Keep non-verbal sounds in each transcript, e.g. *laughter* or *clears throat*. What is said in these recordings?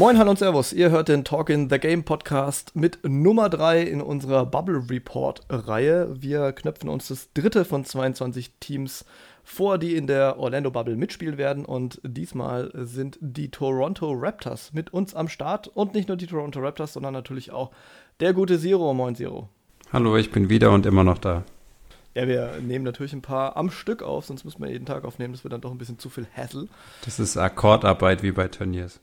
Moin, hallo und Servus. Ihr hört den Talk in the Game Podcast mit Nummer 3 in unserer Bubble Report Reihe. Wir knöpfen uns das dritte von 22 Teams vor, die in der Orlando Bubble mitspielen werden. Und diesmal sind die Toronto Raptors mit uns am Start. Und nicht nur die Toronto Raptors, sondern natürlich auch der gute Zero. Moin, Zero. Hallo, ich bin wieder und immer noch da. Ja, wir nehmen natürlich ein paar am Stück auf, sonst müssen wir jeden Tag aufnehmen. Das wird dann doch ein bisschen zu viel Hassel. Das ist Akkordarbeit wie bei Turniers.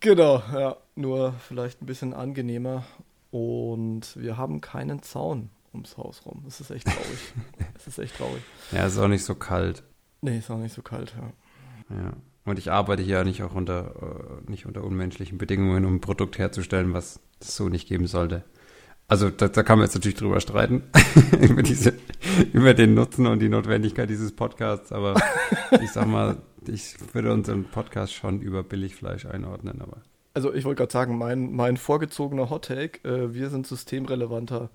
Genau, ja. Nur vielleicht ein bisschen angenehmer. Und wir haben keinen Zaun ums Haus rum. Das ist echt traurig. *laughs* Es ist echt traurig. Ja, ist auch nicht so kalt. Nee, ist auch nicht so kalt, ja. Ja. Und ich arbeite hier nicht auch unter, äh, nicht unter unmenschlichen Bedingungen, um ein Produkt herzustellen, was es so nicht geben sollte. Also da, da kann man jetzt natürlich drüber streiten, *laughs* über, diese, *laughs* über den Nutzen und die Notwendigkeit dieses Podcasts, aber ich sag mal, ich würde unseren Podcast schon über Billigfleisch einordnen, aber. Also ich wollte gerade sagen, mein, mein vorgezogener Hottake, äh, wir sind systemrelevanter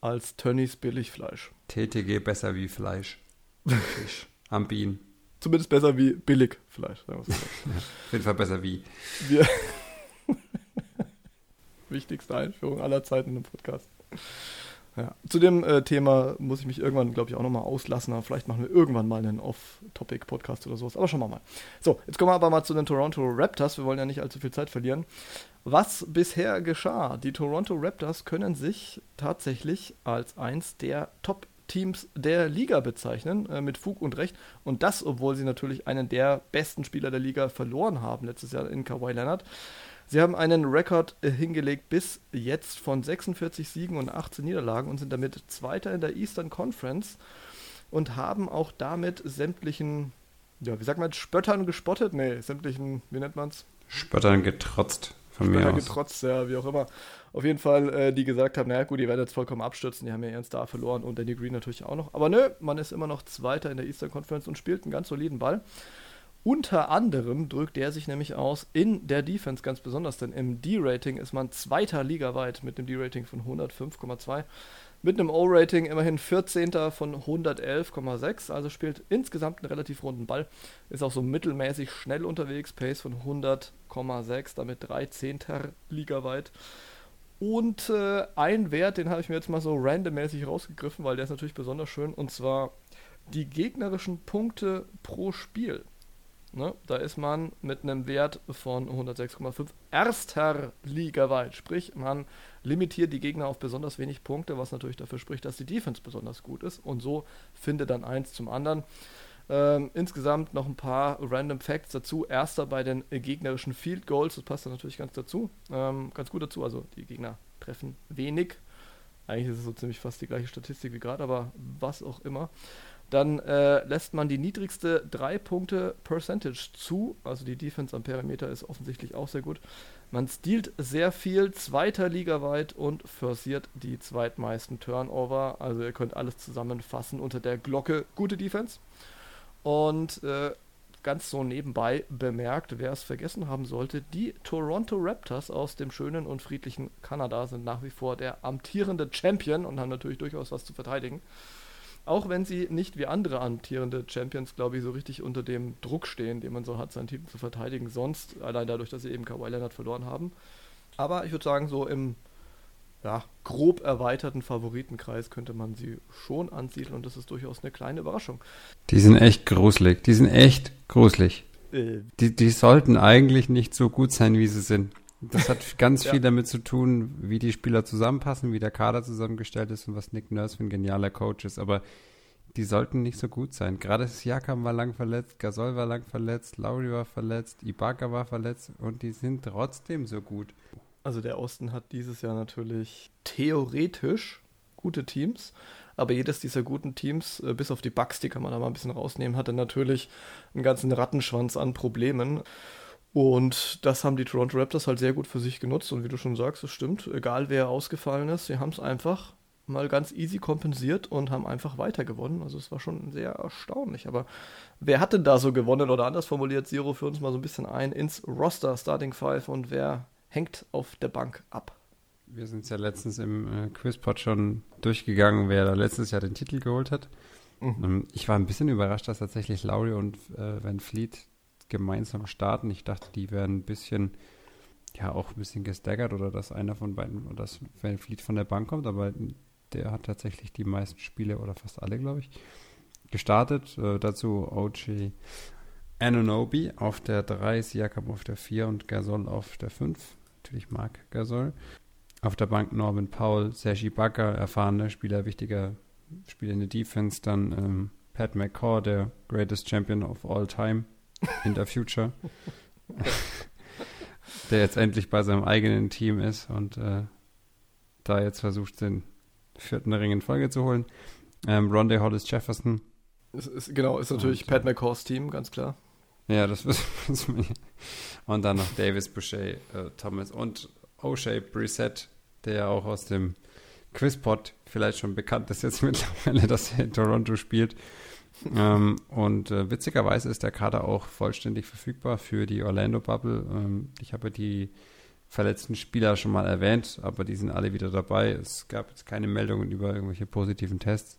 als Tönnies Billigfleisch. TTG besser wie Fleisch. Fisch. *laughs* Am Bienen. Zumindest besser wie Billigfleisch. Sagen ja, *laughs* auf jeden Fall besser wie. Wir *laughs* Wichtigste Einführung aller Zeiten im Podcast. Ja. Zu dem äh, Thema muss ich mich irgendwann, glaube ich, auch nochmal auslassen. Aber vielleicht machen wir irgendwann mal einen Off-Topic-Podcast oder sowas. Aber schauen wir mal. So, jetzt kommen wir aber mal zu den Toronto Raptors. Wir wollen ja nicht allzu viel Zeit verlieren. Was bisher geschah? Die Toronto Raptors können sich tatsächlich als eins der Top Teams der Liga bezeichnen, äh, mit Fug und Recht. Und das, obwohl sie natürlich einen der besten Spieler der Liga verloren haben letztes Jahr in Kawhi Leonard. Sie haben einen Rekord äh, hingelegt bis jetzt von 46 Siegen und 18 Niederlagen und sind damit Zweiter in der Eastern Conference und haben auch damit sämtlichen, ja, wie sagt man, Spöttern gespottet? Nee, sämtlichen, wie nennt man es? Spöttern getrotzt von Spötter mir aus. getrotzt, ja, wie auch immer. Auf jeden Fall, äh, die gesagt haben, naja gut, die werden jetzt vollkommen abstürzen, die haben ja ihren Star verloren und Danny Green natürlich auch noch. Aber nö, man ist immer noch Zweiter in der Eastern Conference und spielt einen ganz soliden Ball. Unter anderem drückt er sich nämlich aus in der Defense ganz besonders, denn im D-Rating ist man zweiter ligaweit mit einem D-Rating von 105,2. Mit einem O-Rating immerhin 14. von 111,6, also spielt insgesamt einen relativ runden Ball. Ist auch so mittelmäßig schnell unterwegs, Pace von 100,6, damit 13. ligaweit. Und äh, ein Wert, den habe ich mir jetzt mal so randommäßig rausgegriffen, weil der ist natürlich besonders schön, und zwar die gegnerischen Punkte pro Spiel. Ne? Da ist man mit einem Wert von 106,5 erster Liga weit. Sprich, man limitiert die Gegner auf besonders wenig Punkte, was natürlich dafür spricht, dass die Defense besonders gut ist. Und so findet dann eins zum anderen. Ähm, insgesamt noch ein paar random Facts dazu. Erster bei den gegnerischen Field Goals, das passt dann natürlich ganz dazu, ähm, ganz gut dazu. Also die Gegner treffen wenig. Eigentlich ist es so ziemlich fast die gleiche Statistik wie gerade, aber was auch immer. Dann äh, lässt man die niedrigste 3-Punkte-Percentage zu. Also die Defense am Perimeter ist offensichtlich auch sehr gut. Man stiehlt sehr viel, zweiter Liga weit und forciert die zweitmeisten Turnover. Also ihr könnt alles zusammenfassen unter der Glocke. Gute Defense. Und äh, ganz so nebenbei bemerkt, wer es vergessen haben sollte, die Toronto Raptors aus dem schönen und friedlichen Kanada sind nach wie vor der amtierende Champion und haben natürlich durchaus was zu verteidigen. Auch wenn sie nicht wie andere amtierende Champions, glaube ich, so richtig unter dem Druck stehen, den man so hat, seinen Titel zu verteidigen, sonst, allein dadurch, dass sie eben Kawhi Leonard verloren haben. Aber ich würde sagen, so im ja, grob erweiterten Favoritenkreis könnte man sie schon ansiedeln und das ist durchaus eine kleine Überraschung. Die sind echt gruselig. Die sind echt gruselig. Äh. Die, die sollten eigentlich nicht so gut sein, wie sie sind. Das hat ganz viel damit zu tun, wie die Spieler zusammenpassen, wie der Kader zusammengestellt ist und was Nick Nurse für ein genialer Coach ist. Aber die sollten nicht so gut sein. Gerade Siakam war lang verletzt, Gasol war lang verletzt, Lowry war verletzt, Ibaka war verletzt und die sind trotzdem so gut. Also der Osten hat dieses Jahr natürlich theoretisch gute Teams, aber jedes dieser guten Teams, äh, bis auf die Bucks, die kann man da mal ein bisschen rausnehmen, hatte natürlich einen ganzen Rattenschwanz an Problemen. Und das haben die Toronto Raptors halt sehr gut für sich genutzt. Und wie du schon sagst, es stimmt, egal wer ausgefallen ist, sie haben es einfach mal ganz easy kompensiert und haben einfach weiter gewonnen. Also es war schon sehr erstaunlich. Aber wer hat denn da so gewonnen? Oder anders formuliert, Zero für uns mal so ein bisschen ein ins Roster Starting Five und wer hängt auf der Bank ab? Wir sind ja letztens im äh, Quizpot schon durchgegangen, wer da letztes Jahr den Titel geholt hat. Mhm. Ähm, ich war ein bisschen überrascht, dass tatsächlich Laurie und äh, Van Fleet gemeinsam starten. Ich dachte, die werden ein bisschen ja auch ein bisschen gestaggert oder dass einer von beiden oder dass Van Fleet von der Bank kommt, aber der hat tatsächlich die meisten Spiele oder fast alle, glaube ich, gestartet. Äh, dazu OG Anunobi auf der 3, Siakam auf der 4 und Gasol auf der 5. Natürlich Marc Gasol. Auf der Bank Norman Powell, Sergi Bakker, erfahrener Spieler, wichtiger Spieler in der Defense. Dann ähm, Pat McCaw, der greatest champion of all time in the future. der jetzt endlich bei seinem eigenen Team ist und äh, da jetzt versucht, den vierten Ring in Folge zu holen. Ähm, Rondé Hollis Jefferson. Ist, ist, genau, ist natürlich und, Pat McCaws Team, ganz klar. Ja, das wissen *laughs* wir. Und dann noch Davis, Boucher, äh, Thomas und O'Shea Brissett, der ja auch aus dem Quizpot vielleicht schon bekannt ist jetzt *laughs* mittlerweile, dass er in Toronto spielt. Ähm, und äh, witzigerweise ist der Kader auch vollständig verfügbar für die Orlando Bubble. Ähm, ich habe die verletzten Spieler schon mal erwähnt, aber die sind alle wieder dabei. Es gab jetzt keine Meldungen über irgendwelche positiven Tests.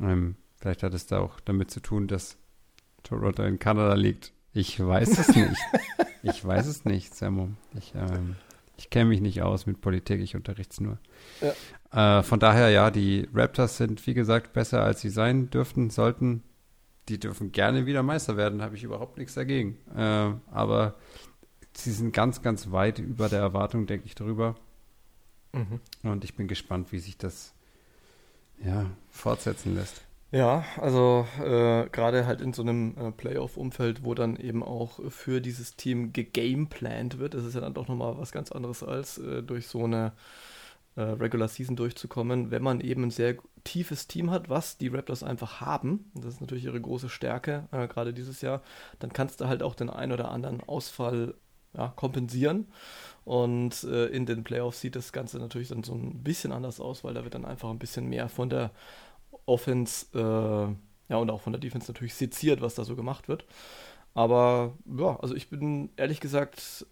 Ähm, vielleicht hat es da auch damit zu tun, dass Toronto in Kanada liegt. Ich weiß es nicht. *laughs* ich weiß es nicht, Samu. Ich, ähm, ich kenne mich nicht aus mit Politik, ich unterrichte es nur. Ja. Äh, von daher, ja, die Raptors sind, wie gesagt, besser, als sie sein dürften, sollten. Die dürfen gerne wieder Meister werden, habe ich überhaupt nichts dagegen. Äh, aber sie sind ganz, ganz weit über der Erwartung, denke ich, darüber. Mhm. Und ich bin gespannt, wie sich das ja, fortsetzen lässt. Ja, also äh, gerade halt in so einem äh, Playoff-Umfeld, wo dann eben auch für dieses Team gegameplant wird, das ist ja dann doch nochmal was ganz anderes als äh, durch so eine äh, Regular Season durchzukommen, wenn man eben ein sehr tiefes Team hat, was die Raptors einfach haben, das ist natürlich ihre große Stärke, äh, gerade dieses Jahr, dann kannst du halt auch den ein oder anderen Ausfall ja, kompensieren. Und äh, in den Playoffs sieht das Ganze natürlich dann so ein bisschen anders aus, weil da wird dann einfach ein bisschen mehr von der Offense äh, ja, und auch von der Defense natürlich seziert, was da so gemacht wird. Aber ja, also ich bin ehrlich gesagt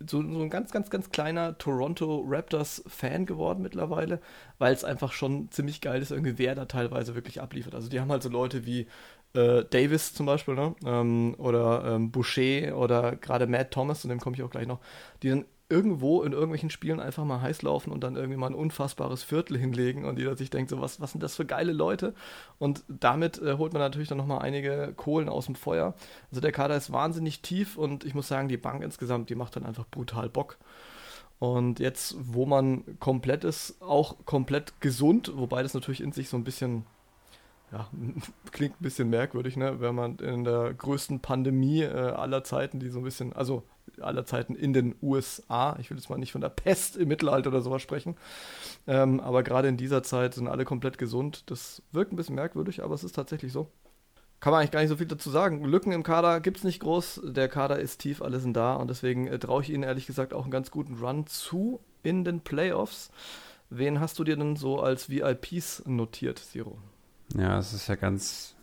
so, so ein ganz, ganz, ganz kleiner Toronto Raptors-Fan geworden mittlerweile, weil es einfach schon ziemlich geil ist, irgendwie wer da teilweise wirklich abliefert. Also die haben halt so Leute wie äh, Davis zum Beispiel, ne? Ähm, oder ähm, Boucher oder gerade Matt Thomas, zu dem komme ich auch gleich noch, die dann irgendwo in irgendwelchen Spielen einfach mal heiß laufen und dann irgendwie mal ein unfassbares Viertel hinlegen und jeder sich denkt, so was, was sind das für geile Leute? Und damit äh, holt man natürlich dann nochmal einige Kohlen aus dem Feuer. Also der Kader ist wahnsinnig tief und ich muss sagen, die Bank insgesamt, die macht dann einfach brutal Bock. Und jetzt, wo man komplett ist, auch komplett gesund, wobei das natürlich in sich so ein bisschen ja, *laughs* klingt ein bisschen merkwürdig, ne? wenn man in der größten Pandemie äh, aller Zeiten, die so ein bisschen, also aller Zeiten in den USA, ich will jetzt mal nicht von der Pest im Mittelalter oder sowas sprechen, ähm, aber gerade in dieser Zeit sind alle komplett gesund. Das wirkt ein bisschen merkwürdig, aber es ist tatsächlich so. Kann man eigentlich gar nicht so viel dazu sagen. Lücken im Kader gibt es nicht groß. Der Kader ist tief, alle sind da und deswegen äh, traue ich Ihnen ehrlich gesagt auch einen ganz guten Run zu in den Playoffs. Wen hast du dir denn so als VIPs notiert, Siro? Ja, es ist ja ganz,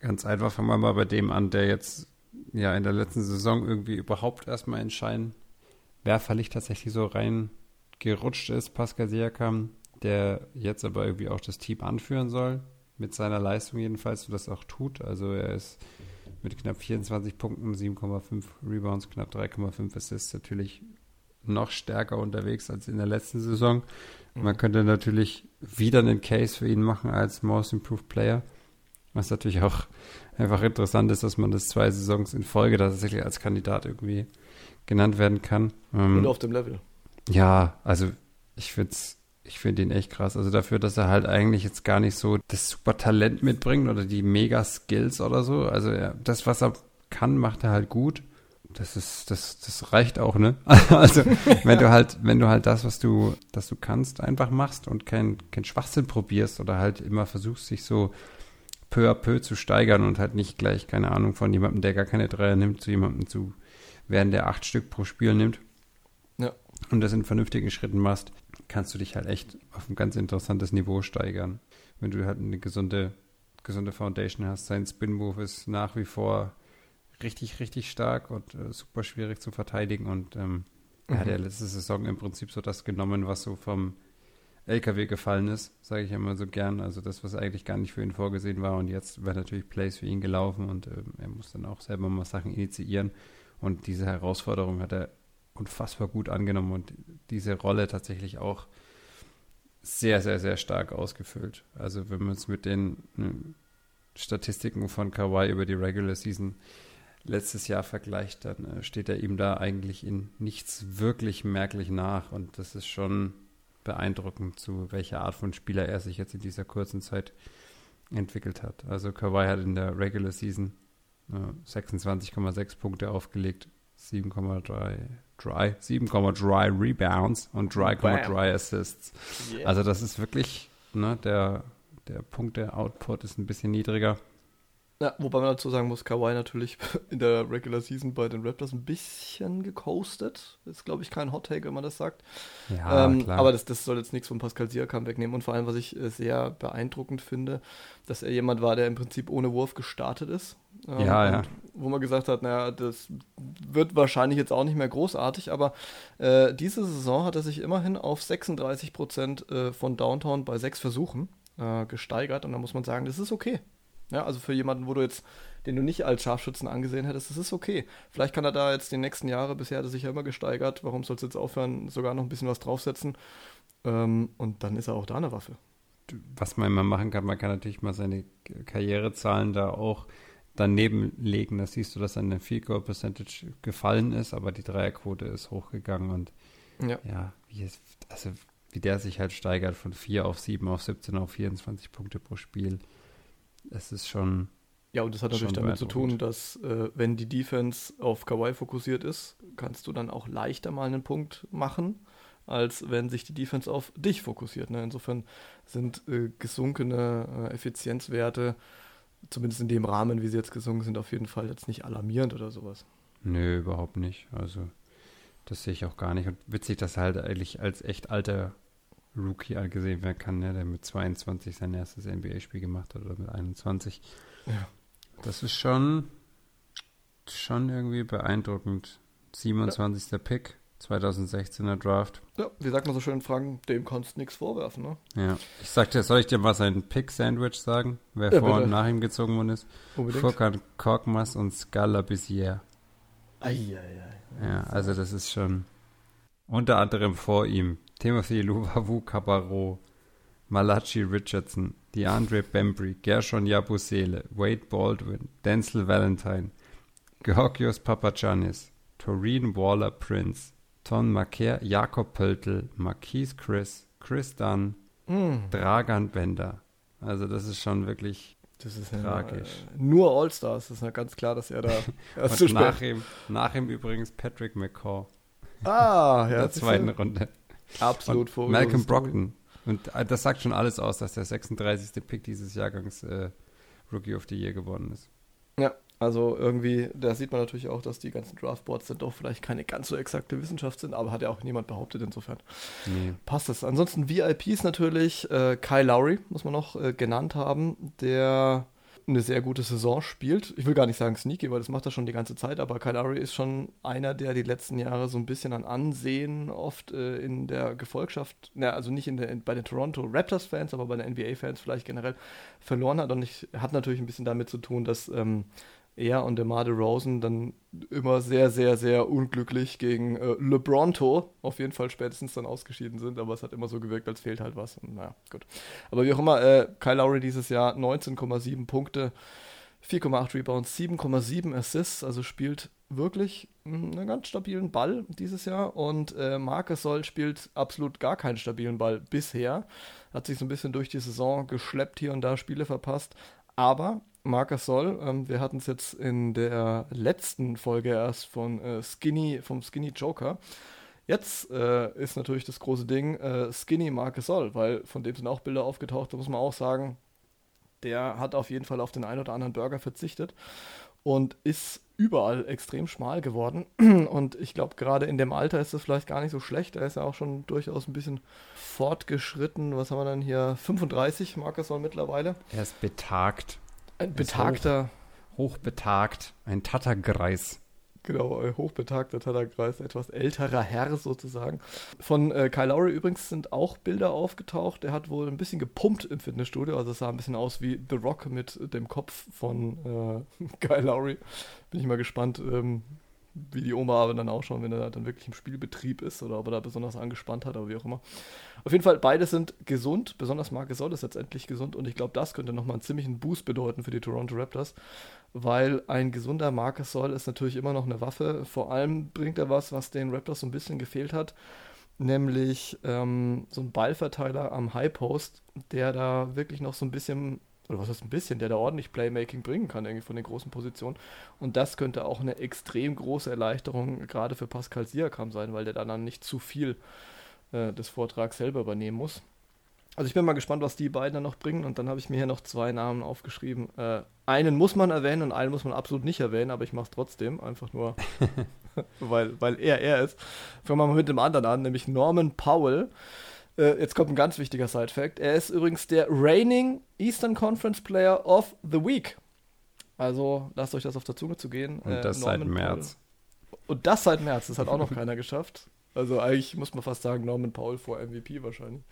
ganz einfach. Fangen wir mal bei dem an, der jetzt ja in der letzten Saison irgendwie überhaupt erstmal entscheiden, Werferlicht tatsächlich so reingerutscht ist. Pascal Siakam, der jetzt aber irgendwie auch das Team anführen soll, mit seiner Leistung jedenfalls, und das auch tut. Also er ist mit knapp 24 Punkten, 7,5 Rebounds, knapp 3,5 Assists natürlich noch stärker unterwegs als in der letzten Saison. Man könnte natürlich wieder einen Case für ihn machen als Most Improved Player. Was natürlich auch einfach interessant ist, dass man das zwei Saisons in Folge tatsächlich als Kandidat irgendwie genannt werden kann. Ähm, Und auf dem Level. Ja, also ich finde ich finde ihn echt krass. Also dafür, dass er halt eigentlich jetzt gar nicht so das super Talent mitbringt oder die mega Skills oder so. Also er, das, was er kann, macht er halt gut das ist, das, das reicht auch, ne? *laughs* also, wenn du halt, wenn du halt das, was du, das du kannst, einfach machst und kein, kein Schwachsinn probierst oder halt immer versuchst, sich so peu à peu zu steigern und halt nicht gleich, keine Ahnung, von jemandem, der gar keine Dreier nimmt, zu jemandem zu werden, der acht Stück pro Spiel nimmt. Ja. Und das in vernünftigen Schritten machst, kannst du dich halt echt auf ein ganz interessantes Niveau steigern. Wenn du halt eine gesunde, gesunde Foundation hast. Sein Spin-Move ist nach wie vor richtig, richtig stark und äh, super schwierig zu verteidigen. Und ähm, mhm. er hat ja letzte Saison im Prinzip so das genommen, was so vom LKW gefallen ist, sage ich immer so gern. Also das, was eigentlich gar nicht für ihn vorgesehen war. Und jetzt werden natürlich Plays für ihn gelaufen und ähm, er muss dann auch selber mal Sachen initiieren. Und diese Herausforderung hat er unfassbar gut angenommen und diese Rolle tatsächlich auch sehr, sehr, sehr stark ausgefüllt. Also wenn man es mit den ne, Statistiken von Kawhi über die Regular Season letztes Jahr vergleicht, dann äh, steht er ihm da eigentlich in nichts wirklich merklich nach. Und das ist schon beeindruckend, zu welcher Art von Spieler er sich jetzt in dieser kurzen Zeit entwickelt hat. Also Kawhi hat in der Regular Season äh, 26,6 Punkte aufgelegt, 7,3 Dry, 7,3 Rebounds und 3,3 Assists. Yeah. Also das ist wirklich, ne, der, der Punkte-Output ist ein bisschen niedriger. Ja, wobei man dazu sagen muss, Kawhi natürlich *laughs* in der Regular Season bei den Raptors ein bisschen gecoastet. Ist, glaube ich, kein Hot Take, wenn man das sagt. Ja, ähm, klar. Aber das, das soll jetzt nichts von Pascal Siakam wegnehmen. Und vor allem, was ich äh, sehr beeindruckend finde, dass er jemand war, der im Prinzip ohne Wurf gestartet ist. Ähm, ja, ja. Wo man gesagt hat, naja, das wird wahrscheinlich jetzt auch nicht mehr großartig, aber äh, diese Saison hat er sich immerhin auf 36 Prozent äh, von Downtown bei sechs Versuchen äh, gesteigert. Und da muss man sagen, das ist okay. Ja, also für jemanden, wo du jetzt, den du nicht als Scharfschützen angesehen hättest, das ist okay. Vielleicht kann er da jetzt die nächsten Jahre, bisher hat er sich ja immer gesteigert, warum soll es jetzt aufhören, sogar noch ein bisschen was draufsetzen. Ähm, und dann ist er auch da eine Waffe. Was man immer machen kann, man kann natürlich mal seine Karrierezahlen da auch daneben legen. Da siehst du, dass seine Field Goal Percentage gefallen ist, aber die Dreierquote ist hochgegangen und ja, ja wie, es, also wie der sich halt steigert von 4 auf 7 auf 17 auf 24 Punkte pro Spiel es ist schon. Ja, und das hat natürlich damit zu tun, dass äh, wenn die Defense auf Kawhi fokussiert ist, kannst du dann auch leichter mal einen Punkt machen, als wenn sich die Defense auf dich fokussiert. Ne? Insofern sind äh, gesunkene äh, Effizienzwerte, zumindest in dem Rahmen, wie sie jetzt gesunken sind, auf jeden Fall jetzt nicht alarmierend oder sowas. Nö, überhaupt nicht. Also das sehe ich auch gar nicht. Und witzig, dass er halt eigentlich als echt alter Rookie angesehen werden kann, ne, der mit 22 sein erstes NBA-Spiel gemacht hat oder mit 21. Ja. Das ist schon, schon irgendwie beeindruckend. 27. Ja. Pick, 2016er Draft. Ja, wie sagt man so schön in Fragen, dem kannst du nichts vorwerfen, ne? Ja. Ich sagte, soll ich dir mal sein Pick-Sandwich sagen, wer ja, vor bitte. und nach ihm gezogen worden ist? Unbedingt. Furkan Korkmaz und Scala Bissier. Eieiei. Ja, also das ist schon unter anderem vor ihm Timothy Luvavu Cabarro, Malachi Richardson, DeAndre Bembry, Gershon Yabusele, Wade Baldwin, Denzel Valentine, Georgios Papagiannis, Toreen Waller Prince, Ton Maker, Jakob Pöltl, Marquise Chris, Chris Dunn, mm. Dragan Bender. Also das ist schon wirklich das ist tragisch. Ja, äh, nur All-Stars, das ist ja ganz klar, dass er da *laughs* erst zu spät. Nach ihm, nach ihm übrigens Patrick McCaw. Ah, ja. In der zweiten Runde. Absolut vor. Malcolm Brockton. Und äh, das sagt schon alles aus, dass der 36. Pick dieses Jahrgangs äh, Rookie of the Year geworden ist. Ja, also irgendwie, da sieht man natürlich auch, dass die ganzen Draftboards dann doch vielleicht keine ganz so exakte Wissenschaft sind, aber hat ja auch niemand behauptet, insofern nee. passt es. Ansonsten VIPs natürlich, äh, Kyle Lowry muss man noch äh, genannt haben, der eine sehr gute Saison spielt. Ich will gar nicht sagen sneaky, weil das macht er schon die ganze Zeit, aber Lowry ist schon einer, der die letzten Jahre so ein bisschen an Ansehen oft äh, in der Gefolgschaft, na, also nicht in der, in, bei den Toronto Raptors-Fans, aber bei den NBA-Fans vielleicht generell verloren hat. Und ich hat natürlich ein bisschen damit zu tun, dass ähm, er und der Made Rosen dann immer sehr, sehr, sehr unglücklich gegen äh, LeBronto auf jeden Fall spätestens dann ausgeschieden sind, aber es hat immer so gewirkt, als fehlt halt was. Und, naja, gut. Aber wie auch immer, äh, Kyle Lowry dieses Jahr 19,7 Punkte, 4,8 Rebounds, 7,7 Assists, also spielt wirklich einen ganz stabilen Ball dieses Jahr und äh, Marcus Soll spielt absolut gar keinen stabilen Ball bisher. Hat sich so ein bisschen durch die Saison geschleppt, hier und da Spiele verpasst, aber Marcus Soll. Ähm, wir hatten es jetzt in der letzten Folge erst von äh, Skinny, vom Skinny Joker. Jetzt äh, ist natürlich das große Ding äh, Skinny Marcus Soll, weil von dem sind auch Bilder aufgetaucht, da muss man auch sagen, der hat auf jeden Fall auf den einen oder anderen Burger verzichtet und ist überall extrem schmal geworden. *clears throat* Und ich glaube, gerade in dem Alter ist das vielleicht gar nicht so schlecht. Er ist ja auch schon durchaus ein bisschen fortgeschritten. Was haben wir dann hier? 35 Marcus Soll mittlerweile. Er ist betagt. Ein betagter. Hoch, hochbetagt, ein Tattergreis. Genau, ein hochbetagter Tattergreis, etwas älterer Herr sozusagen. Von äh, Kyle Lowry übrigens sind auch Bilder aufgetaucht. Er hat wohl ein bisschen gepumpt im Fitnessstudio, also es sah ein bisschen aus wie The Rock mit dem Kopf von äh, *laughs* Kyle Lowry. Bin ich mal gespannt, ähm, wie die Oma aber dann ausschauen, wenn er dann wirklich im Spielbetrieb ist oder ob er da besonders angespannt hat oder wie auch immer. Auf jeden Fall, beide sind gesund, besonders Marcus Soll ist jetzt endlich gesund und ich glaube, das könnte nochmal einen ziemlichen Boost bedeuten für die Toronto Raptors, weil ein gesunder Marcus Soll ist natürlich immer noch eine Waffe. Vor allem bringt er was, was den Raptors so ein bisschen gefehlt hat, nämlich ähm, so ein Ballverteiler am High Post, der da wirklich noch so ein bisschen oder was heißt ein bisschen, der da ordentlich Playmaking bringen kann, irgendwie von den großen Positionen. Und das könnte auch eine extrem große Erleichterung gerade für Pascal Siakam sein, weil der dann nicht zu viel äh, des Vortrags selber übernehmen muss. Also ich bin mal gespannt, was die beiden dann noch bringen. Und dann habe ich mir hier noch zwei Namen aufgeschrieben. Äh, einen muss man erwähnen und einen muss man absolut nicht erwähnen, aber ich mache es trotzdem. Einfach nur, *laughs* *laughs* weil, weil er er ist. Fangen wir mal mit dem anderen an, nämlich Norman Powell. Äh, jetzt kommt ein ganz wichtiger Side-Fact. Er ist übrigens der reigning Eastern Conference Player of the Week. Also lasst euch das auf der Zunge zu gehen. Und das äh, seit März. Paul. Und das seit März. Das hat auch noch *laughs* keiner geschafft. Also eigentlich muss man fast sagen, Norman Powell vor MVP wahrscheinlich.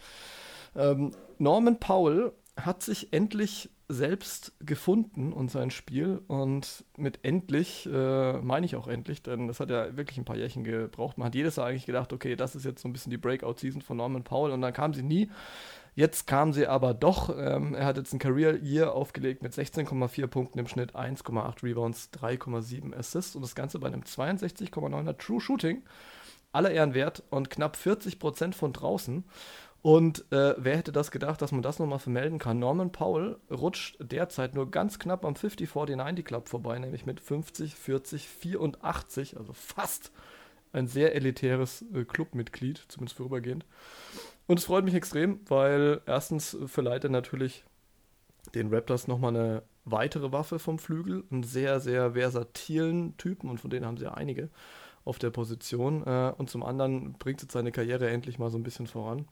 Ähm, Norman Powell hat sich endlich selbst gefunden und sein Spiel. Und mit endlich äh, meine ich auch endlich, denn das hat ja wirklich ein paar Jährchen gebraucht. Man hat jedes Jahr eigentlich gedacht, okay, das ist jetzt so ein bisschen die Breakout-Season von Norman Powell und dann kam sie nie. Jetzt kam sie aber doch. Ähm, er hat jetzt ein Career Year aufgelegt mit 16,4 Punkten im Schnitt, 1,8 Rebounds, 3,7 Assists und das Ganze bei einem 62,9er True Shooting. Aller Ehren wert und knapp 40 Prozent von draußen. Und äh, wer hätte das gedacht, dass man das nochmal vermelden kann? Norman Powell rutscht derzeit nur ganz knapp am 50-40-90 Club vorbei, nämlich mit 50, 40, 84, also fast ein sehr elitäres äh, Clubmitglied, zumindest vorübergehend. Und es freut mich extrem, weil erstens verleiht er natürlich den Raptors nochmal eine weitere Waffe vom Flügel, einen sehr, sehr versatilen Typen und von denen haben sie ja einige auf der Position. Äh, und zum anderen bringt jetzt seine Karriere endlich mal so ein bisschen voran.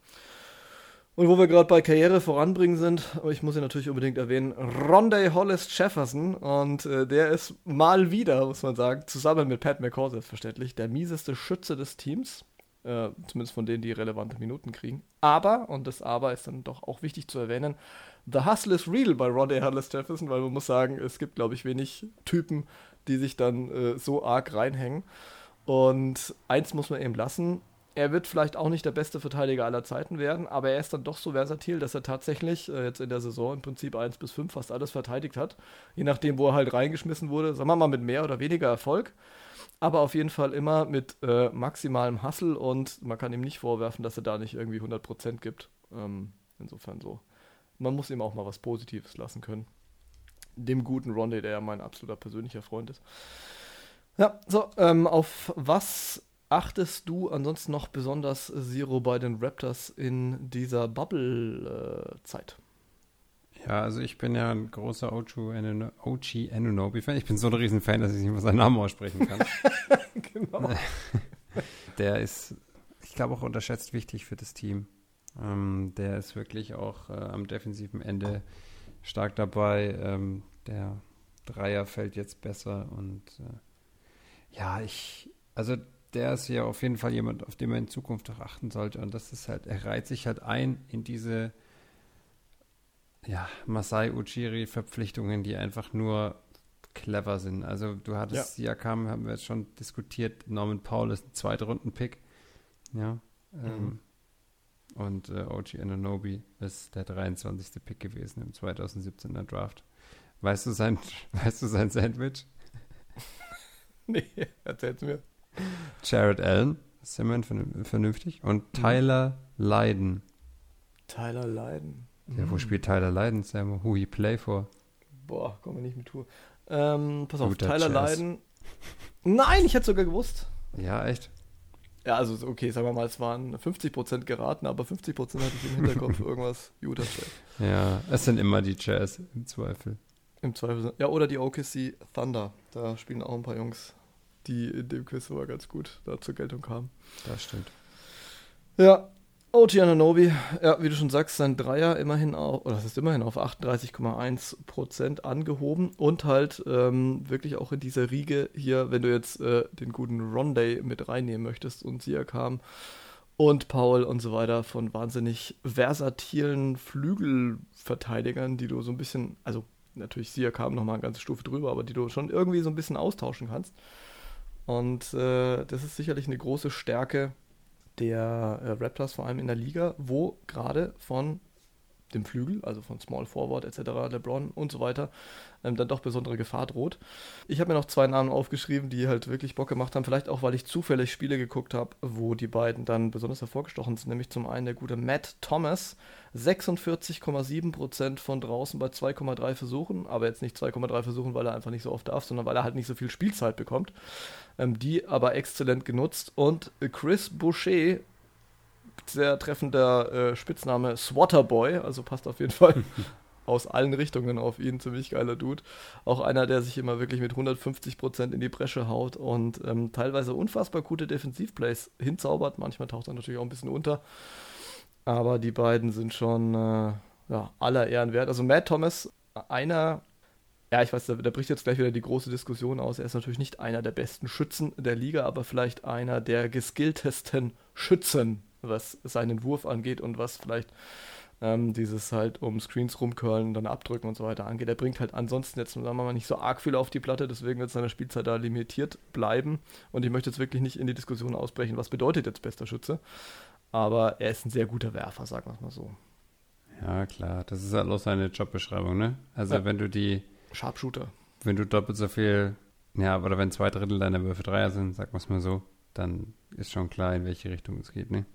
Und wo wir gerade bei Karriere voranbringen sind, ich muss ihn natürlich unbedingt erwähnen, Rondé Hollis Jefferson. Und äh, der ist mal wieder, muss man sagen, zusammen mit Pat McCaw selbstverständlich, der mieseste Schütze des Teams. Äh, zumindest von denen, die relevante Minuten kriegen. Aber, und das Aber ist dann doch auch wichtig zu erwähnen, The Hustle is real bei Rondé Hollis Jefferson, weil man muss sagen, es gibt, glaube ich, wenig Typen, die sich dann äh, so arg reinhängen. Und eins muss man eben lassen, er wird vielleicht auch nicht der beste Verteidiger aller Zeiten werden, aber er ist dann doch so versatil, dass er tatsächlich äh, jetzt in der Saison im Prinzip 1 bis 5 fast alles verteidigt hat. Je nachdem, wo er halt reingeschmissen wurde. Sagen wir mal mit mehr oder weniger Erfolg. Aber auf jeden Fall immer mit äh, maximalem Hustle und man kann ihm nicht vorwerfen, dass er da nicht irgendwie 100% gibt. Ähm, insofern so. Man muss ihm auch mal was Positives lassen können. Dem guten Rondé, der ja mein absoluter persönlicher Freund ist. Ja, so, ähm, auf was achtest du ansonsten noch besonders Zero bei den Raptors in dieser Bubble-Zeit? ja, also ich bin ja ein großer OG Anunobi-Fan. Ich bin so ein Riesenfan, dass ich nicht mal seinen Namen aussprechen kann. *laughs* genau. *laughs* Der ist, ich glaube, auch unterschätzt wichtig für das Team. Ähm, der ist wirklich auch äh, am defensiven Ende stark dabei. Ähm, der Dreier fällt jetzt besser und äh, ja, ich, also der ist ja auf jeden Fall jemand, auf den man in Zukunft auch achten sollte. Und das ist halt, er reiht sich halt ein in diese ja, Masai Ujiri-Verpflichtungen, die einfach nur clever sind. Also du hattest ja. Siakam, haben wir jetzt schon diskutiert, Norman Paul ist ein Zweitrunden-Pick. Ja. Mhm. Ähm, und äh, OG Ananobi ist der 23. Pick gewesen im 2017er Draft. Weißt du sein, *laughs* weißt du sein Sandwich? *laughs* nee, erzähl's mir. Jared Allen, ist immerhin vernünftig. Und mhm. Tyler Leiden. Tyler Leiden. Ja, wo mhm. spielt Tyler Leiden, Sam? Who he play for? Boah, kommen wir nicht mit Tour. Ähm, pass auf, Guter Tyler Jazz. Leiden. Nein, ich hätte sogar gewusst. Ja, echt? Ja, also okay, sagen wir mal, es waren 50% geraten, aber 50% hatte ich im Hinterkopf *laughs* irgendwas Utah Jazz. Ja, es sind immer die Jazz im Zweifel. Im Zweifel. Ja, oder die OKC Thunder. Da spielen auch ein paar Jungs die in dem Quiz aber ganz gut da zur Geltung kamen. Das stimmt. Ja, OG Ananobi, ja, wie du schon sagst, sein Dreier immerhin auf, oder das ist immerhin auf 38,1% angehoben und halt ähm, wirklich auch in dieser Riege hier, wenn du jetzt äh, den guten Rondé mit reinnehmen möchtest und Siakam und Paul und so weiter von wahnsinnig versatilen Flügelverteidigern, die du so ein bisschen, also natürlich Siakam nochmal eine ganze Stufe drüber, aber die du schon irgendwie so ein bisschen austauschen kannst. Und äh, das ist sicherlich eine große Stärke der äh, Raptors, vor allem in der Liga, wo gerade von dem Flügel, also von Small Forward etc., LeBron und so weiter, ähm, dann doch besondere Gefahr droht. Ich habe mir noch zwei Namen aufgeschrieben, die halt wirklich Bock gemacht haben, vielleicht auch, weil ich zufällig Spiele geguckt habe, wo die beiden dann besonders hervorgestochen sind, nämlich zum einen der gute Matt Thomas, 46,7% von draußen bei 2,3 Versuchen, aber jetzt nicht 2,3 Versuchen, weil er einfach nicht so oft darf, sondern weil er halt nicht so viel Spielzeit bekommt, ähm, die aber exzellent genutzt und Chris Boucher sehr treffender äh, Spitzname Swatterboy, also passt auf jeden Fall *laughs* aus allen Richtungen auf ihn, ziemlich geiler Dude. Auch einer, der sich immer wirklich mit 150 Prozent in die Bresche haut und ähm, teilweise unfassbar gute Defensivplays hinzaubert. Manchmal taucht er natürlich auch ein bisschen unter. Aber die beiden sind schon äh, ja, aller Ehren wert. Also Matt Thomas, einer, ja, ich weiß, da, da bricht jetzt gleich wieder die große Diskussion aus. Er ist natürlich nicht einer der besten Schützen der Liga, aber vielleicht einer der geskilltesten Schützen was seinen Wurf angeht und was vielleicht ähm, dieses halt um Screens rumcurlen, dann abdrücken und so weiter angeht. Er bringt halt ansonsten jetzt, sagen wir mal, nicht so arg viel auf die Platte, deswegen wird seine Spielzeit da limitiert bleiben. Und ich möchte jetzt wirklich nicht in die Diskussion ausbrechen, was bedeutet jetzt bester Schütze. Aber er ist ein sehr guter Werfer, sagen wir es mal so. Ja, klar. Das ist halt auch seine Jobbeschreibung, ne? Also ja. wenn du die. Sharpshooter. Wenn du doppelt so viel, ja, oder wenn zwei Drittel deiner Würfe Dreier sind, sagen wir es mal so, dann ist schon klar, in welche Richtung es geht, ne?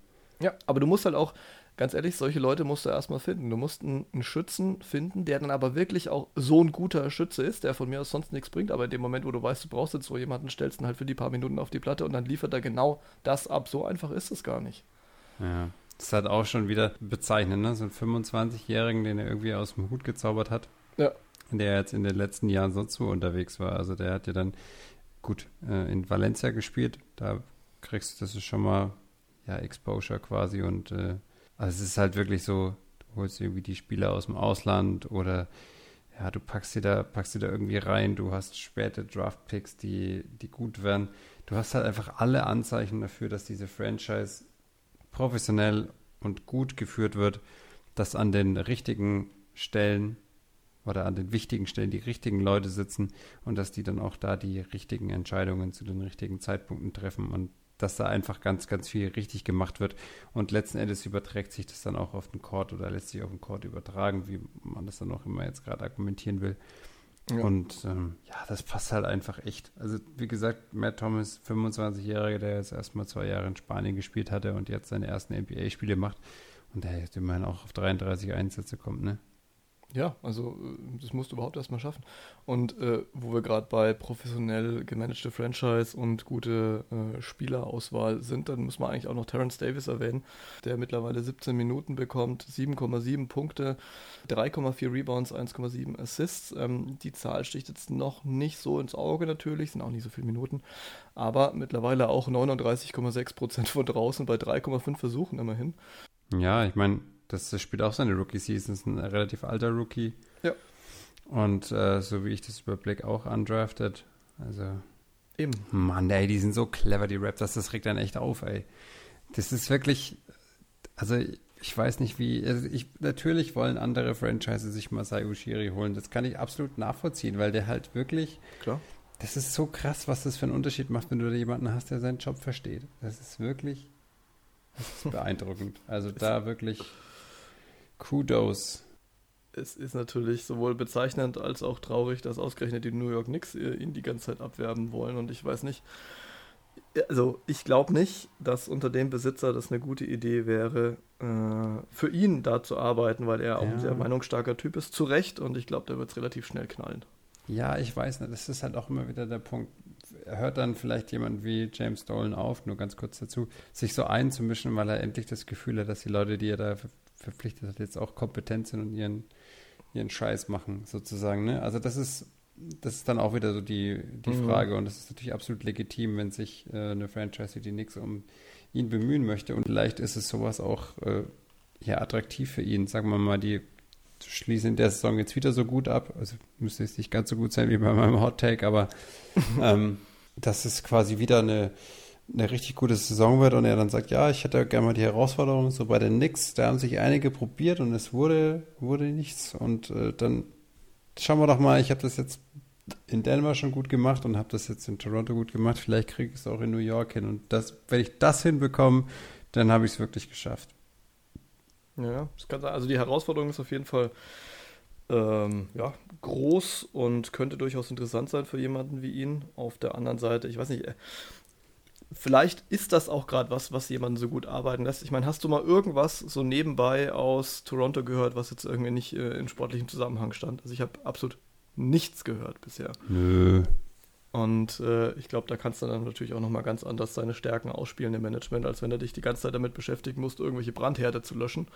Ja, aber du musst halt auch, ganz ehrlich, solche Leute musst du erstmal finden. Du musst einen, einen, Schützen finden, der dann aber wirklich auch so ein guter Schütze ist, der von mir aus sonst nichts bringt, aber in dem Moment, wo du weißt, du brauchst jetzt so jemanden, stellst ihn halt für die paar Minuten auf die Platte und dann liefert er genau das ab. So einfach ist es gar nicht. Ja. Das halt auch schon wieder bezeichnend, ne? So einen 25-Jährigen, den er irgendwie aus dem Hut gezaubert hat. Ja. Der jetzt in den letzten Jahren sonst wo unterwegs war. Also der hat ja dann gut äh, in Valencia gespielt. Da kriegst du, das ist schon mal ja, Exposure quasi und äh, also es ist halt wirklich so, du holst irgendwie die Spieler aus dem Ausland oder ja, du packst sie da, packst sie da irgendwie rein, du hast späte Draft-Picks, die, die gut werden. Du hast halt einfach alle Anzeichen dafür, dass diese Franchise professionell und gut geführt wird, dass an den richtigen Stellen oder an den wichtigen Stellen die richtigen Leute sitzen und dass die dann auch da die richtigen Entscheidungen zu den richtigen Zeitpunkten treffen. Und dass da einfach ganz, ganz viel richtig gemacht wird. Und letzten Endes überträgt sich das dann auch auf den Court oder lässt sich auf den Court übertragen, wie man das dann auch immer jetzt gerade argumentieren will. Ja. Und ähm, ja, das passt halt einfach echt. Also, wie gesagt, Matt Thomas, 25-Jähriger, der jetzt erstmal zwei Jahre in Spanien gespielt hatte und jetzt seine ersten NBA-Spiele macht und der jetzt immerhin auch auf 33 Einsätze kommt, ne? Ja, also äh, das musst du überhaupt erstmal schaffen. Und äh, wo wir gerade bei professionell gemanagte Franchise und gute äh, Spielerauswahl sind, dann muss man eigentlich auch noch Terence Davis erwähnen, der mittlerweile 17 Minuten bekommt, 7,7 Punkte, 3,4 Rebounds, 1,7 Assists. Ähm, die Zahl sticht jetzt noch nicht so ins Auge natürlich, sind auch nicht so viele Minuten, aber mittlerweile auch 39,6 Prozent von draußen bei 3,5 Versuchen immerhin. Ja, ich meine, das, spielt auch seine Rookie-Season, ist ein relativ alter Rookie. Ja. Und äh, so wie ich das überblick, auch undrafted. Also. Eben. Mann, ey, die sind so clever, die Raptors, das regt dann echt auf, ey. Das ist wirklich. Also, ich weiß nicht wie. Also ich, natürlich wollen andere Franchises sich Masai Ushiri holen. Das kann ich absolut nachvollziehen, weil der halt wirklich. Klar. Das ist so krass, was das für einen Unterschied macht, wenn du da jemanden hast, der seinen Job versteht. Das ist wirklich. Das ist *laughs* beeindruckend. Also da wirklich Kudos. Es ist natürlich sowohl bezeichnend als auch traurig, dass ausgerechnet die New York Knicks ihn die ganze Zeit abwerben wollen. Und ich weiß nicht, also ich glaube nicht, dass unter dem Besitzer das eine gute Idee wäre, äh, für ihn da zu arbeiten, weil er auch ja. ein sehr meinungsstarker Typ ist. Zu Recht und ich glaube, der wird es relativ schnell knallen. Ja, ich weiß nicht. Das ist halt auch immer wieder der Punkt. Hört dann vielleicht jemand wie James Dolan auf, nur ganz kurz dazu, sich so einzumischen, weil er endlich das Gefühl hat, dass die Leute, die er da verpflichtet hat, jetzt auch kompetent sind und ihren, ihren Scheiß machen, sozusagen. Ne? Also das ist, das ist dann auch wieder so die, die mhm. Frage und das ist natürlich absolut legitim, wenn sich äh, eine Franchise wie die Knicks um ihn bemühen möchte und vielleicht ist es sowas auch äh, ja, attraktiv für ihn. Sagen wir mal, die schließen in der Saison jetzt wieder so gut ab. Also müsste es nicht ganz so gut sein wie bei meinem Hot Take, aber *laughs* ähm, das ist quasi wieder eine eine richtig gute Saison wird und er dann sagt, ja, ich hätte gerne mal die Herausforderung, so bei den Knicks, da haben sich einige probiert und es wurde, wurde nichts und äh, dann schauen wir doch mal, ich habe das jetzt in Denver schon gut gemacht und habe das jetzt in Toronto gut gemacht. Vielleicht kriege ich es auch in New York hin. Und das, wenn ich das hinbekomme, dann habe ich es wirklich geschafft. Ja, also die Herausforderung ist auf jeden Fall ähm, ja, groß und könnte durchaus interessant sein für jemanden wie ihn. Auf der anderen Seite, ich weiß nicht, äh, vielleicht ist das auch gerade was, was jemanden so gut arbeiten lässt. Ich meine, hast du mal irgendwas so nebenbei aus Toronto gehört, was jetzt irgendwie nicht äh, in sportlichem Zusammenhang stand? Also ich habe absolut nichts gehört bisher. Nö. Und äh, ich glaube, da kannst du dann natürlich auch nochmal ganz anders seine Stärken ausspielen im Management, als wenn du dich die ganze Zeit damit beschäftigen musst, irgendwelche Brandherde zu löschen.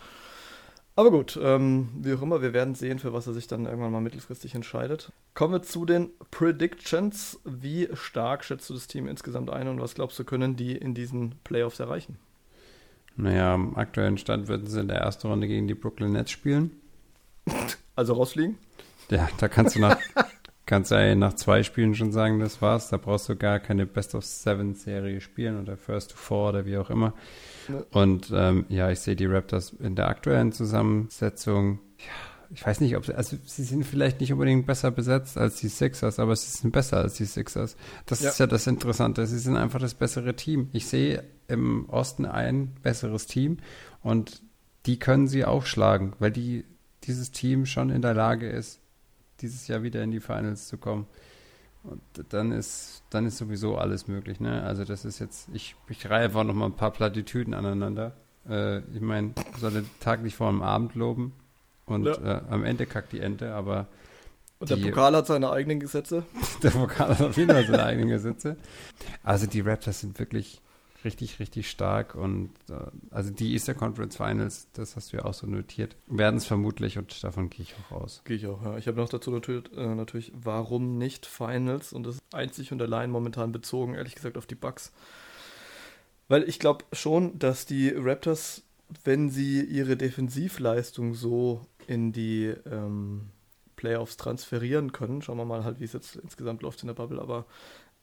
Aber gut, ähm, wie auch immer, wir werden sehen, für was er sich dann irgendwann mal mittelfristig entscheidet. Kommen wir zu den Predictions. Wie stark schätzt du das Team insgesamt ein und was glaubst du, können die in diesen Playoffs erreichen? Naja, am aktuellen Stand würden sie in der ersten Runde gegen die Brooklyn Nets spielen. *laughs* Also rausfliegen? Ja, da kannst du nach, *laughs* kannst du ja nach zwei Spielen schon sagen, das war's. Da brauchst du gar keine Best of Seven Serie spielen oder First to Four oder wie auch immer. Und ähm, ja, ich sehe die Raptors in der aktuellen Zusammensetzung. Ja, ich weiß nicht, ob sie, also sie sind vielleicht nicht unbedingt besser besetzt als die Sixers, aber sie sind besser als die Sixers. Das ja. ist ja das Interessante. Sie sind einfach das bessere Team. Ich sehe im Osten ein besseres Team und die können sie aufschlagen, weil die dieses Team schon in der Lage ist, dieses Jahr wieder in die Finals zu kommen. Und dann ist, dann ist sowieso alles möglich. Ne? Also das ist jetzt, ich, ich reihe einfach noch mal ein paar Plattitüden aneinander. Äh, ich meine, soll den Tag nicht vor dem Abend loben und ja. äh, am Ende kackt die Ente, aber und die, der Pokal hat seine eigenen Gesetze. *laughs* der Pokal hat auf jeden Fall seine eigenen Gesetze. Also die Raptors sind wirklich richtig, richtig stark. Und äh, also die Easter Conference Finals, das hast du ja auch so notiert, werden es vermutlich und davon gehe ich auch aus. Gehe ich auch, ja. Ich habe noch dazu natürlich, äh, natürlich, warum nicht Finals? Und das ist einzig und allein momentan bezogen, ehrlich gesagt, auf die Bucks. Weil ich glaube schon, dass die Raptors, wenn sie ihre Defensivleistung so in die ähm, Playoffs transferieren können, schauen wir mal halt, wie es jetzt insgesamt läuft in der Bubble, aber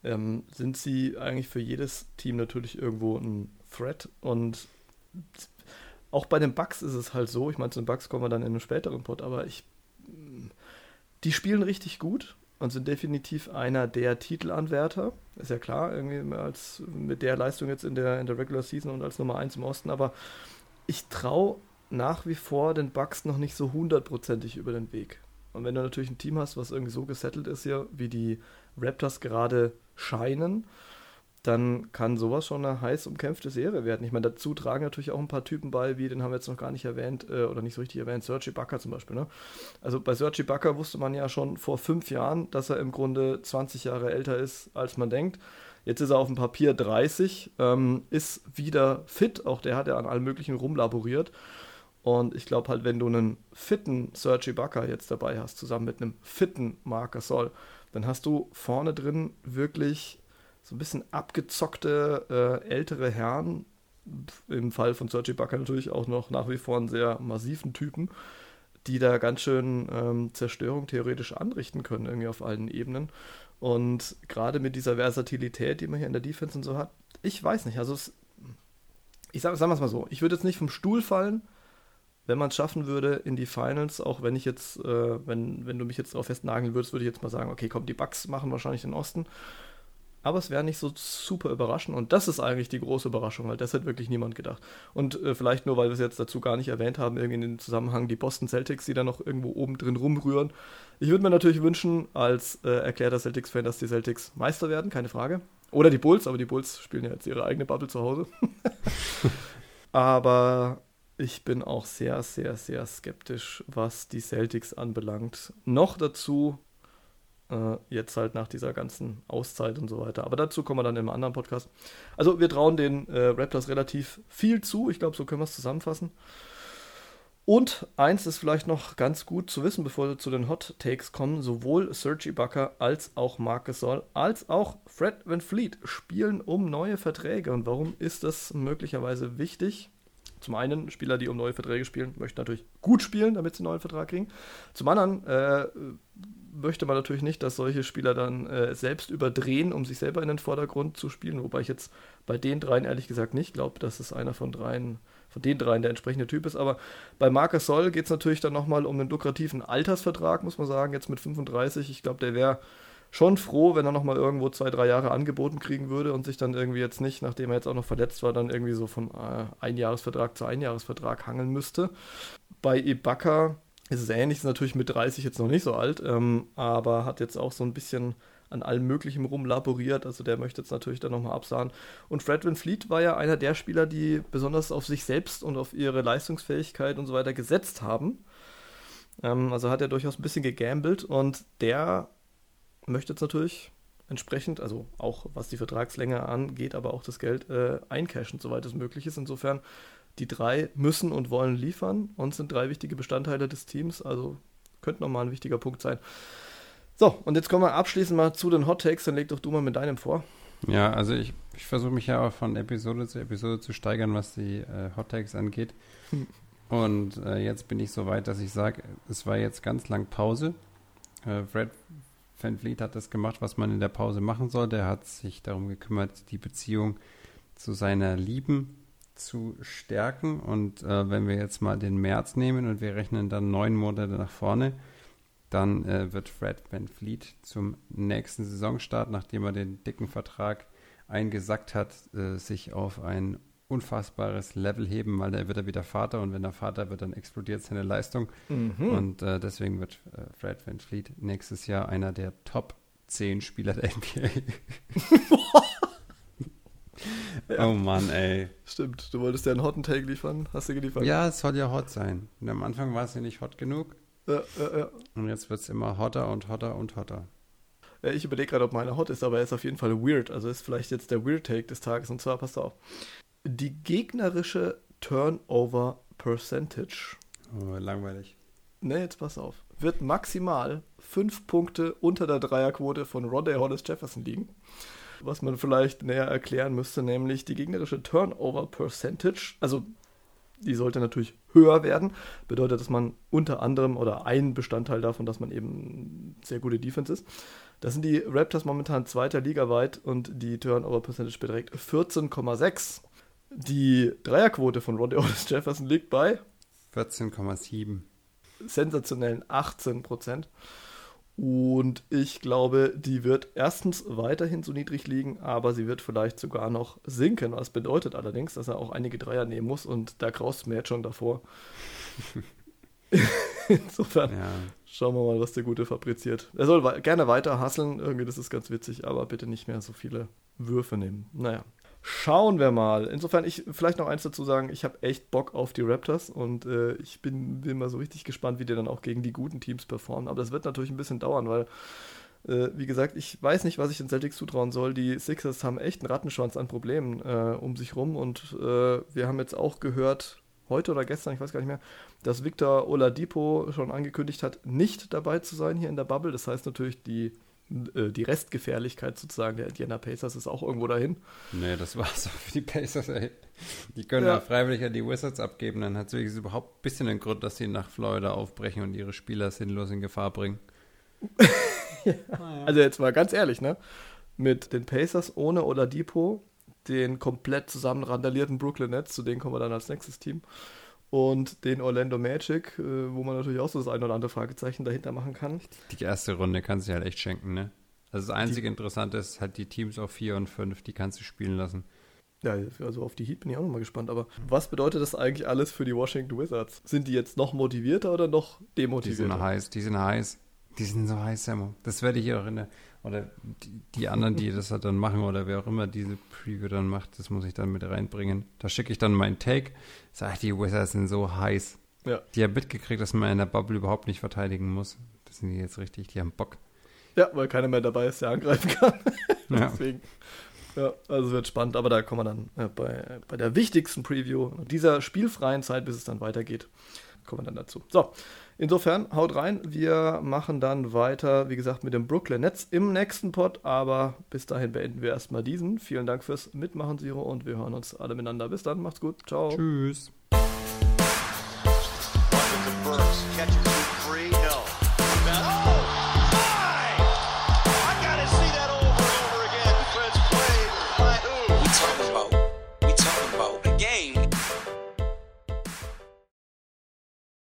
ähm, sind sie eigentlich für jedes Team natürlich irgendwo ein Threat. Und auch bei den Bugs ist es halt so, ich meine, zu den Bugs kommen wir dann in einem späteren Pod, aber ich, die spielen richtig gut und sind definitiv einer der Titelanwärter. Ist ja klar, irgendwie als mit der Leistung jetzt in der, in der Regular Season und als Nummer 1 im Osten, aber ich traue nach wie vor den Bugs noch nicht so hundertprozentig über den Weg. Und wenn du natürlich ein Team hast, was irgendwie so gesettelt ist hier, wie die Raptors gerade scheinen, dann kann sowas schon eine heiß umkämpfte Serie werden. Ich meine, dazu tragen natürlich auch ein paar Typen bei, wie den haben wir jetzt noch gar nicht erwähnt äh, oder nicht so richtig erwähnt, Sergi Bakker zum Beispiel. Ne? Also bei Sergi Bakker wusste man ja schon vor fünf Jahren, dass er im Grunde 20 Jahre älter ist, als man denkt. Jetzt ist er auf dem Papier 30, ähm, ist wieder fit, auch der hat ja an allem möglichen rumlaboriert. Und ich glaube halt, wenn du einen fitten Sergi Bakker jetzt dabei hast, zusammen mit einem fitten Marcus Soll, dann hast du vorne drin wirklich so ein bisschen abgezockte äh, ältere Herren. Im Fall von Sergi Bakker natürlich auch noch nach wie vor einen sehr massiven Typen, die da ganz schön ähm, Zerstörung theoretisch anrichten können, irgendwie auf allen Ebenen. Und gerade mit dieser Versatilität, die man hier in der Defense und so hat, ich weiß nicht, also es, ich sage sag es mal so, ich würde jetzt nicht vom Stuhl fallen, wenn man es schaffen würde in die Finals, auch wenn ich jetzt, äh, wenn, wenn du mich jetzt darauf festnageln würdest, würde ich jetzt mal sagen, okay, komm, die Bucks machen wahrscheinlich den Osten. Aber es wäre nicht so super überraschend. Und das ist eigentlich die große Überraschung, weil das hätte wirklich niemand gedacht. Und äh, vielleicht nur, weil wir es jetzt dazu gar nicht erwähnt haben, irgendwie in dem Zusammenhang die Boston Celtics, die da noch irgendwo oben drin rumrühren. Ich würde mir natürlich wünschen, als äh, erklärter Celtics-Fan, dass die Celtics Meister werden, keine Frage. Oder die Bulls, aber die Bulls spielen ja jetzt ihre eigene Bubble zu Hause. *laughs* aber ich bin auch sehr, sehr, sehr skeptisch, was die Celtics anbelangt. Noch dazu, äh, jetzt halt nach dieser ganzen Auszeit und so weiter. Aber dazu kommen wir dann im anderen Podcast. Also wir trauen den äh, Raptors relativ viel zu. Ich glaube, so können wir es zusammenfassen. Und eins ist vielleicht noch ganz gut zu wissen, bevor wir zu den Hot Takes kommen. Sowohl Sergi Bucker als auch Marcus Sol als auch Fred Van Fleet spielen um neue Verträge. Und warum ist das möglicherweise wichtig? Zum einen, Spieler, die um neue Verträge spielen, möchten natürlich gut spielen, damit sie einen neuen Vertrag kriegen. Zum anderen äh, möchte man natürlich nicht, dass solche Spieler dann äh, selbst überdrehen, um sich selber in den Vordergrund zu spielen. Wobei ich jetzt bei den dreien ehrlich gesagt nicht glaube, dass es einer von dreien, von den dreien der entsprechende Typ ist. Aber bei Marcus Soll geht es natürlich dann nochmal um einen lukrativen Altersvertrag, muss man sagen, jetzt mit 35. Ich glaube, der wäre schon froh, wenn er nochmal irgendwo zwei, drei Jahre angeboten kriegen würde und sich dann irgendwie jetzt nicht, nachdem er jetzt auch noch verletzt war, dann irgendwie so von äh, Einjahresvertrag zu Einjahresvertrag hangeln müsste. Bei Ibaka ist es ähnlich, ist natürlich mit 30 jetzt noch nicht so alt, ähm, aber hat jetzt auch so ein bisschen an allem Möglichen rumlaboriert. Also der möchte jetzt natürlich dann nochmal absahen. Und Fred Van Fleet war ja einer der Spieler, die besonders auf sich selbst und auf ihre Leistungsfähigkeit und so weiter gesetzt haben. Ähm, also hat er durchaus ein bisschen gegambelt und der möchte jetzt natürlich entsprechend, also auch was die Vertragslänge angeht, aber auch das Geld äh, eincashen, soweit es möglich ist. Insofern, die drei müssen und wollen liefern und sind drei wichtige Bestandteile des Teams. Also könnte nochmal ein wichtiger Punkt sein. So, und jetzt kommen wir abschließend mal zu den Hot Takes. Dann leg doch du mal mit deinem vor. Ja, also ich, ich versuche mich ja auch von Episode zu Episode zu steigern, was die äh, Hot Takes angeht. Hm. Und äh, jetzt bin ich so weit, dass ich sage, es war jetzt ganz lang Pause. Äh, Fred Van hat das gemacht, was man in der Pause machen sollte. Er hat sich darum gekümmert, die Beziehung zu seiner Lieben zu stärken. Und äh, wenn wir jetzt mal den März nehmen und wir rechnen dann neun Monate nach vorne, dann äh, wird Fred Van Fleet zum nächsten Saisonstart, nachdem er den dicken Vertrag eingesackt hat, äh, sich auf ein unfassbares Level heben, weil da wird er wieder Vater und wenn er Vater wird, dann explodiert seine Leistung. Mhm. Und äh, deswegen wird äh, Fred Van Fleet nächstes Jahr einer der Top 10 Spieler der NBA. ja. *laughs* Oh Mann, ey. Stimmt, du wolltest ja einen Hotten Take liefern. Hast du geliefert? Ja, es soll ja hot sein. Und am Anfang war es ja nicht hot genug. Ja, ja, ja. Und jetzt wird es immer hotter und hotter und hotter. Ja, ich überlege gerade, ob meiner hot ist, aber er ist auf jeden Fall weird. Also ist vielleicht jetzt der Weird Take des Tages. Und zwar, passt auf. Die gegnerische Turnover Percentage. Oh, langweilig. Ne, jetzt pass auf. Wird maximal fünf Punkte unter der Dreierquote von Rodney Hollis Jefferson liegen. Was man vielleicht näher erklären müsste, nämlich die gegnerische Turnover Percentage. Also die sollte natürlich höher werden. Bedeutet, dass man unter anderem oder ein Bestandteil davon, dass man eben sehr gute Defense ist. Das sind die Raptors momentan zweiter Liga weit und die Turnover Percentage beträgt 14,6. Die Dreierquote von Ronde Otis Jefferson liegt bei 14,7. Sensationellen 18 Prozent. Und ich glaube, die wird erstens weiterhin so niedrig liegen, aber sie wird vielleicht sogar noch sinken. Was bedeutet allerdings, dass er auch einige Dreier nehmen muss und da graust mir jetzt schon davor. *laughs* Insofern ja. Schauen wir mal, was der Gute fabriziert. Er soll gerne weiter hasseln, irgendwie, das ist ganz witzig, aber bitte nicht mehr so viele Würfe nehmen. Naja. Schauen wir mal. Insofern, ich vielleicht noch eins dazu sagen, ich habe echt Bock auf die Raptors und äh, ich bin, bin mal so richtig gespannt, wie die dann auch gegen die guten Teams performen. Aber das wird natürlich ein bisschen dauern, weil, äh, wie gesagt, ich weiß nicht, was ich den Celtics zutrauen soll. Die Sixers haben echt einen Rattenschwanz an Problemen äh, um sich rum und äh, wir haben jetzt auch gehört, heute oder gestern, ich weiß gar nicht mehr, dass Victor Oladipo schon angekündigt hat, nicht dabei zu sein hier in der Bubble. Das heißt natürlich, die äh, die Restgefährlichkeit sozusagen der Indiana Pacers ist auch irgendwo dahin. Nee, das war's auch für die Pacers, ey. Die können ja, freiwillig an die Wizards abgeben, dann hat es überhaupt ein bisschen den Grund, dass sie nach Florida aufbrechen und ihre Spieler sinnlos in Gefahr bringen. *laughs* ja. Also jetzt mal ganz ehrlich, ne? Mit den Pacers ohne Oladipo, den komplett zusammen randalierten Brooklyn Nets, zu denen kommen wir dann als nächstes Team, und den Orlando Magic, äh, wo man natürlich auch so das ein oder andere Fragezeichen dahinter machen kann. Die erste Runde kannst du halt echt schenken, ne? Also das einzige die, Interessante ist halt die Teams auf 4 und 5, die kannst du spielen lassen. Ja, also auf die Heat bin ich auch nochmal gespannt. Aber was bedeutet das eigentlich alles für die Washington Wizards? Sind die jetzt noch motivierter oder noch demotivierter? Die sind heiß, die sind heiß. Die sind so heiß, Sammo. Das werde ich auch in der, oder die, die anderen, die das dann machen oder wer auch immer diese Preview dann macht, das muss ich dann mit reinbringen. Da schicke ich dann meinen Take. Sag, die Wizards sind so heiß. Ja. Die haben mitgekriegt, dass man in der Bubble überhaupt nicht verteidigen muss. Das sind die jetzt richtig, die haben Bock. Ja, weil keiner mehr dabei ist, der angreifen kann. *laughs* Ja. Deswegen. Ja, also wird spannend, aber da kommen wir dann äh, bei, bei der wichtigsten Preview dieser spielfreien Zeit, bis es dann weitergeht, kommen wir dann dazu. So, Insofern, haut rein. Wir machen dann weiter, wie gesagt, mit dem Brooklyn Nets im nächsten Pod. Aber bis dahin beenden wir erstmal diesen. Vielen Dank fürs Mitmachen, Siro. Und wir hören uns alle miteinander. Bis dann. Macht's gut. Ciao. Tschüss.